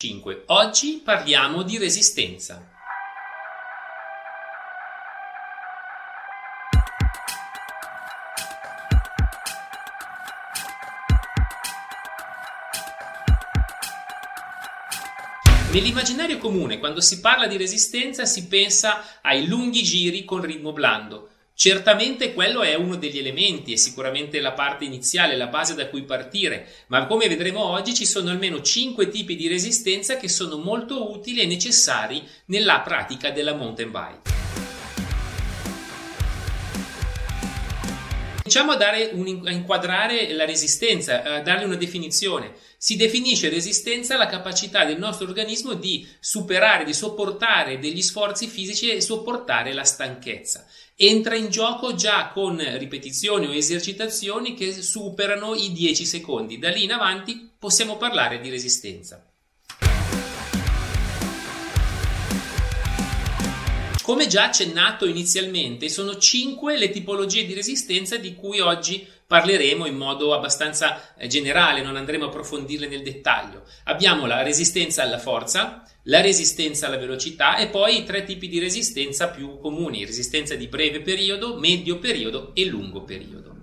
5. Oggi parliamo di resistenza. Nell'immaginario comune, quando si parla di resistenza, si pensa ai lunghi giri con ritmo blando, Certamente quello è uno degli elementi, è sicuramente la parte iniziale, la base da cui partire, ma come vedremo oggi ci sono almeno 5 tipi di resistenza che sono molto utili e necessari nella pratica della mountain bike. Cominciamo a, dare un, a inquadrare la resistenza, a darle una definizione. Si definisce resistenza la capacità del nostro organismo di superare, di sopportare degli sforzi fisici e sopportare la stanchezza entra in gioco già con ripetizioni o esercitazioni che superano i 10 secondi. Da lì in avanti possiamo parlare di resistenza. Come già accennato inizialmente, sono 5 le tipologie di resistenza di cui oggi parleremo in modo abbastanza eh, generale, non andremo a approfondirle nel dettaglio. Abbiamo la resistenza alla forza, la resistenza alla velocità e poi i tre tipi di resistenza più comuni, resistenza di breve periodo, medio periodo e lungo periodo.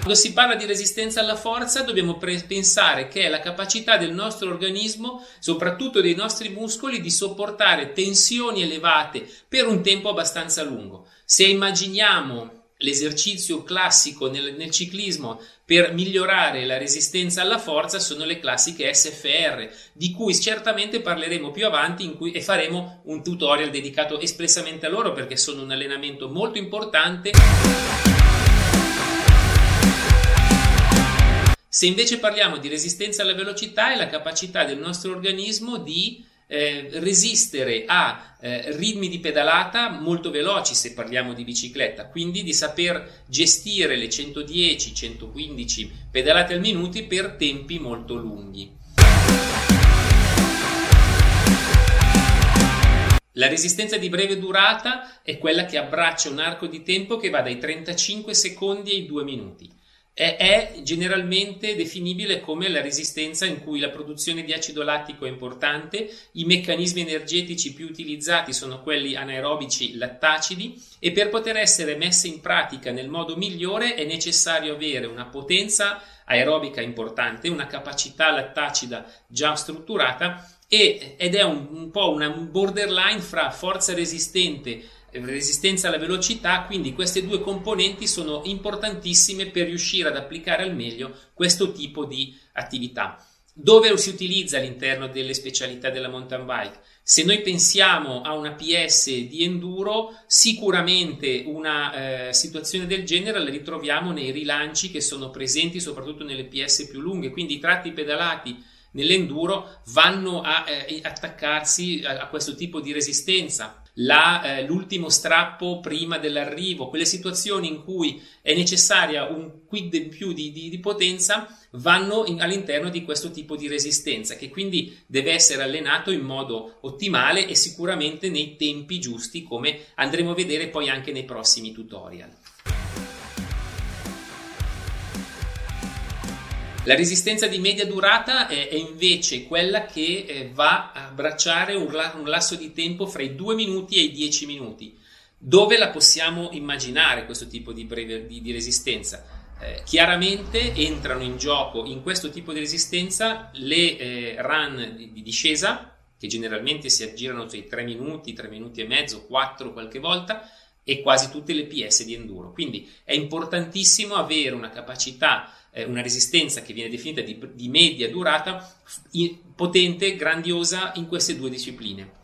Quando si parla di resistenza alla forza dobbiamo pre- pensare che è la capacità del nostro organismo, soprattutto dei nostri muscoli, di sopportare tensioni elevate per un tempo abbastanza lungo. Se immaginiamo l'esercizio classico nel, nel, ciclismo per migliorare la resistenza alla forza sono le classiche SFR, di cui certamente parleremo più avanti cui, e faremo un tutorial dedicato espressamente a loro perché sono un allenamento molto importante. Se invece parliamo di resistenza alla velocità è la capacità del nostro organismo di eh, resistere a eh, ritmi di pedalata molto veloci se parliamo di bicicletta, quindi di saper gestire le 110-115 pedalate al minuto per tempi molto lunghi. La resistenza di breve durata è quella che abbraccia un arco di tempo che va dai 35 secondi ai 2 minuti è, è generalmente definibile come la resistenza in cui la produzione di acido lattico è importante, i meccanismi energetici più utilizzati sono quelli anaerobici lattacidi e per poter essere messe in pratica nel modo migliore è necessario avere una potenza aerobica importante, una capacità lattacida già strutturata ed è un, un po' una borderline fra forza resistente resistenza alla velocità, quindi queste due componenti sono importantissime per riuscire ad applicare al meglio questo tipo di attività. Dove si utilizza all'interno delle specialità della mountain bike? Se noi pensiamo a una PS di enduro, sicuramente una eh, situazione del genere la ritroviamo nei rilanci che sono presenti soprattutto nelle PS più lunghe, quindi i tratti pedalati nell'enduro vanno a eh, attaccarsi a, a, questo tipo di resistenza. La, eh, l'ultimo strappo prima dell'arrivo, quelle situazioni in cui è necessaria un quid in più di, di, di potenza, vanno in, all'interno di questo tipo di resistenza, che quindi deve essere allenato in modo ottimale e sicuramente nei tempi giusti, come andremo a vedere poi anche nei prossimi tutorial. La resistenza di media durata è, è invece quella che eh, va a abbracciare un, un, lasso di tempo fra i 2 minuti e i 10 minuti. Dove la possiamo immaginare questo tipo di, breve, di, di resistenza? Eh, chiaramente entrano in gioco in questo tipo di resistenza le eh, run di, di, discesa, che generalmente si aggirano tra i 3 minuti, 3 minuti e mezzo, 4 qualche volta, e quasi tutte le PS di enduro. Quindi è importantissimo avere una capacità eh, una resistenza che viene definita di, di media durata potente, grandiosa in queste due discipline.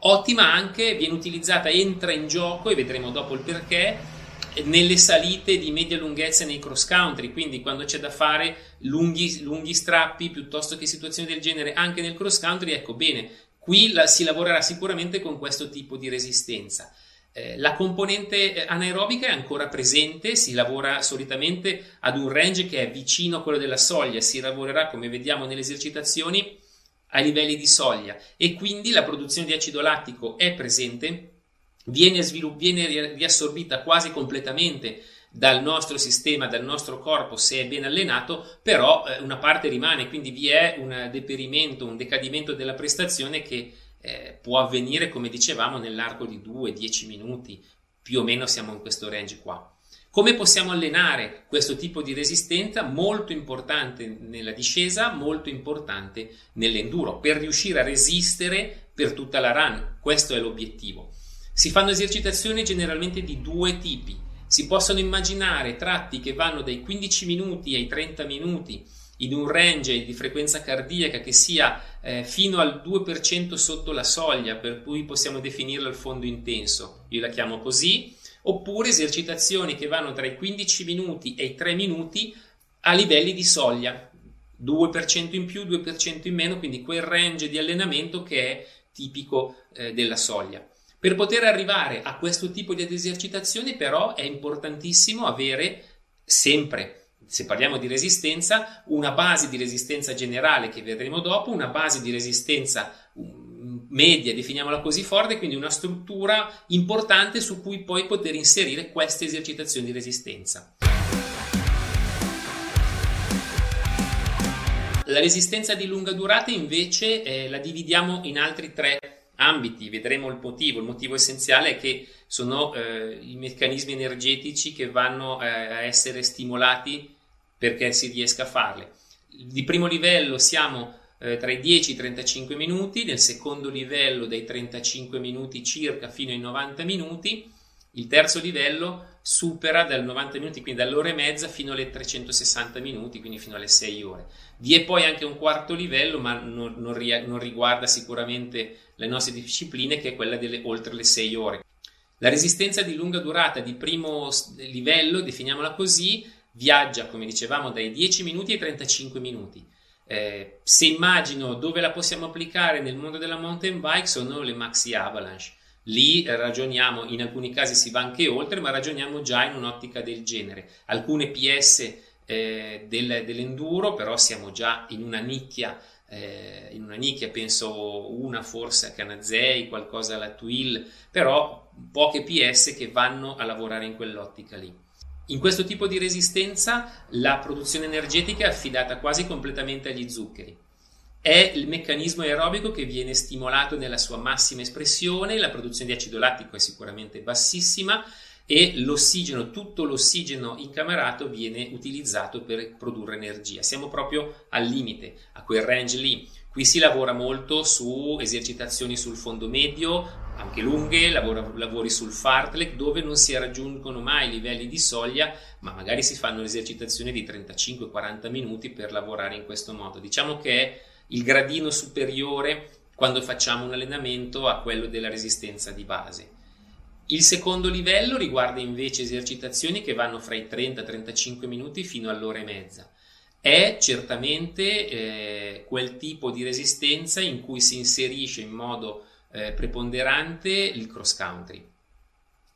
Ottima anche, viene utilizzata, entra in gioco e vedremo dopo il perché nelle salite di media lunghezza nei cross country, quindi quando c'è da fare lunghi, lunghi strappi piuttosto che situazioni del genere anche nel cross country, ecco bene, qui la, si lavorerà sicuramente con questo tipo di resistenza. Eh, la componente eh, anaerobica è ancora presente, si lavora solitamente ad un range che è vicino a quello della soglia, si lavorerà come vediamo nelle esercitazioni ai livelli di soglia. E quindi la produzione di acido lattico è presente, viene, svilupp- viene riassorbita quasi completamente dal nostro sistema, dal nostro corpo se è ben allenato, però eh, una parte rimane, quindi vi è un deperimento, un decadimento della prestazione che eh, può avvenire, come dicevamo, nell'arco di 2-10 minuti, più o meno siamo in questo range qua. Come possiamo allenare questo tipo di resistenza? Molto importante nella discesa, molto importante nell'enduro, per riuscire a resistere per tutta la run. Questo è l'obiettivo. Si fanno esercitazioni generalmente di due tipi. Si possono immaginare tratti che vanno dai 15 minuti ai 30 minuti in un range di frequenza cardiaca che sia eh, fino al 2% sotto la soglia, per cui possiamo definirlo il fondo intenso. Io la chiamo così oppure esercitazioni che vanno tra i 15 minuti e i 3 minuti a livelli di soglia, 2% in più, 2% in meno, quindi quel range di allenamento che è tipico eh, della soglia. Per poter arrivare a questo tipo di esercitazioni però è importantissimo avere sempre se parliamo di resistenza, una base di resistenza generale che vedremo dopo, una base di resistenza media, definiamola così forte, quindi una struttura importante su cui poi poter inserire queste esercitazioni di resistenza. La resistenza di lunga durata invece eh, la dividiamo in altri tre ambiti, vedremo il motivo. Il motivo essenziale è che sono eh, i meccanismi energetici che vanno eh, a essere stimolati perché si riesca a farle. Di primo livello siamo eh, tra i 10 e i 35 minuti, nel secondo livello dai 35 minuti circa fino ai 90 minuti, il terzo livello supera dal 90 minuti, quindi dall'ora e mezza fino alle 360 minuti, quindi fino alle 6 ore. Vi è poi anche un quarto livello, ma non, non, non riguarda sicuramente le nostre discipline, che è quella delle oltre le 6 ore. La resistenza di lunga durata di primo livello, definiamola così, viaggia, come dicevamo, dai 10 minuti ai 35 minuti. Eh, se immagino dove la possiamo applicare nel mondo della mountain bike sono le maxi avalanche. Lì ragioniamo, in alcuni casi si va anche oltre, ma ragioniamo già in un'ottica del genere. Alcune PS eh, del, dell'enduro, però siamo già in una nicchia, eh, in una nicchia, penso una forse a Canazei, qualcosa alla Twill, però poche PS che vanno a lavorare in quell'ottica lì. In questo tipo di resistenza la produzione energetica è affidata quasi completamente agli zuccheri. È il meccanismo aerobico che viene stimolato nella sua massima espressione, la produzione di acido lattico è sicuramente bassissima e l'ossigeno, tutto l'ossigeno incamerato viene utilizzato per produrre energia. Siamo proprio al limite, a quel range lì. Qui si lavora molto su esercitazioni sul fondo medio, anche lunghe, lavora, lavori sul fartlek dove non si raggiungono mai livelli di soglia, ma magari si fanno esercitazioni di 35-40 minuti per lavorare in questo modo. Diciamo che è il gradino superiore quando facciamo un allenamento a quello della resistenza di base. Il secondo livello riguarda invece esercitazioni che vanno fra i 30-35 minuti fino all'ora e mezza. È certamente eh, quel tipo di resistenza in cui si inserisce in modo eh, preponderante il cross country.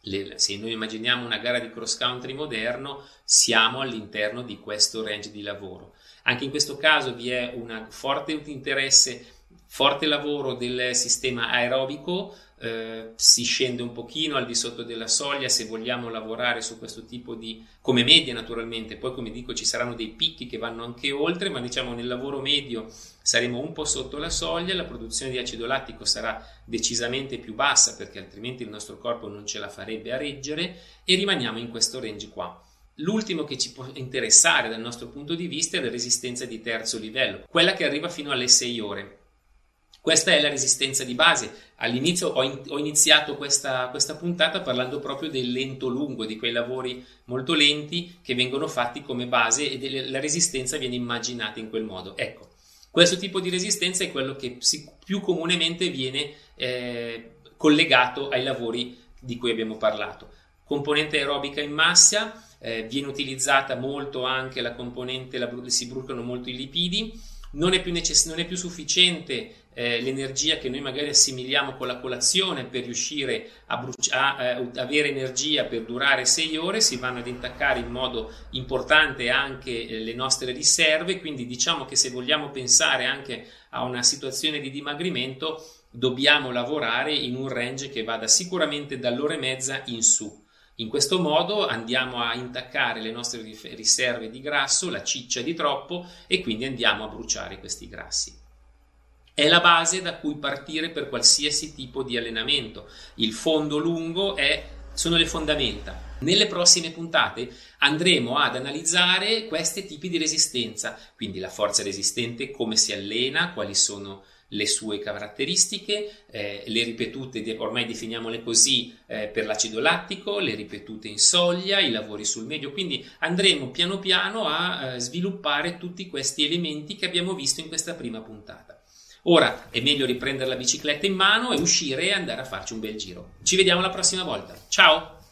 Le, se noi immaginiamo una gara di cross country moderno, siamo all'interno di questo range di lavoro. Anche in questo caso vi è un forte interesse, forte lavoro del sistema aerobico eh, si scende un pochino al di sotto della soglia se vogliamo lavorare su questo tipo di come media naturalmente poi come dico ci saranno dei picchi che vanno anche oltre ma diciamo nel lavoro medio saremo un po' sotto la soglia la produzione di acido lattico sarà decisamente più bassa perché altrimenti il nostro corpo non ce la farebbe a reggere e rimaniamo in questo range qua L'ultimo che ci può interessare dal nostro punto di vista è la resistenza di terzo livello, quella che arriva fino alle 6 ore. Questa è la resistenza di base. All'inizio ho, in, ho iniziato questa, questa, puntata parlando proprio del lento lungo, di quei lavori molto lenti che vengono fatti come base e delle, la resistenza viene immaginata in quel modo. Ecco, questo tipo di resistenza è quello che si, più comunemente viene eh, collegato ai lavori di cui abbiamo parlato. Componente aerobica in massa, eh, viene utilizzata molto anche la componente, la, si bruciano molto i lipidi, non è più, necess- non è più sufficiente eh, l'energia che noi magari assimiliamo con la colazione per riuscire a, bruci- a eh, avere energia per durare sei ore, si vanno ad intaccare in modo importante anche eh, le nostre riserve, quindi diciamo che se vogliamo pensare anche a una situazione di dimagrimento, dobbiamo lavorare in un range che vada sicuramente dall'ora e mezza in su. In questo modo andiamo a intaccare le nostre riserve di grasso, la ciccia di troppo e quindi andiamo a bruciare questi grassi. È la base da cui partire per qualsiasi tipo di allenamento. Il fondo lungo è, sono le fondamenta. Nelle prossime puntate andremo ad analizzare questi tipi di resistenza, quindi la forza resistente, come si allena, quali sono le sue caratteristiche, eh, le ripetute, ormai definiamole così, eh, per l'acido lattico, le ripetute in soglia, i lavori sul medio, quindi andremo piano piano a eh, sviluppare tutti questi elementi che abbiamo visto in questa prima puntata. Ora è meglio riprendere la bicicletta in mano e uscire e andare a farci un bel giro. Ci vediamo la prossima volta. Ciao!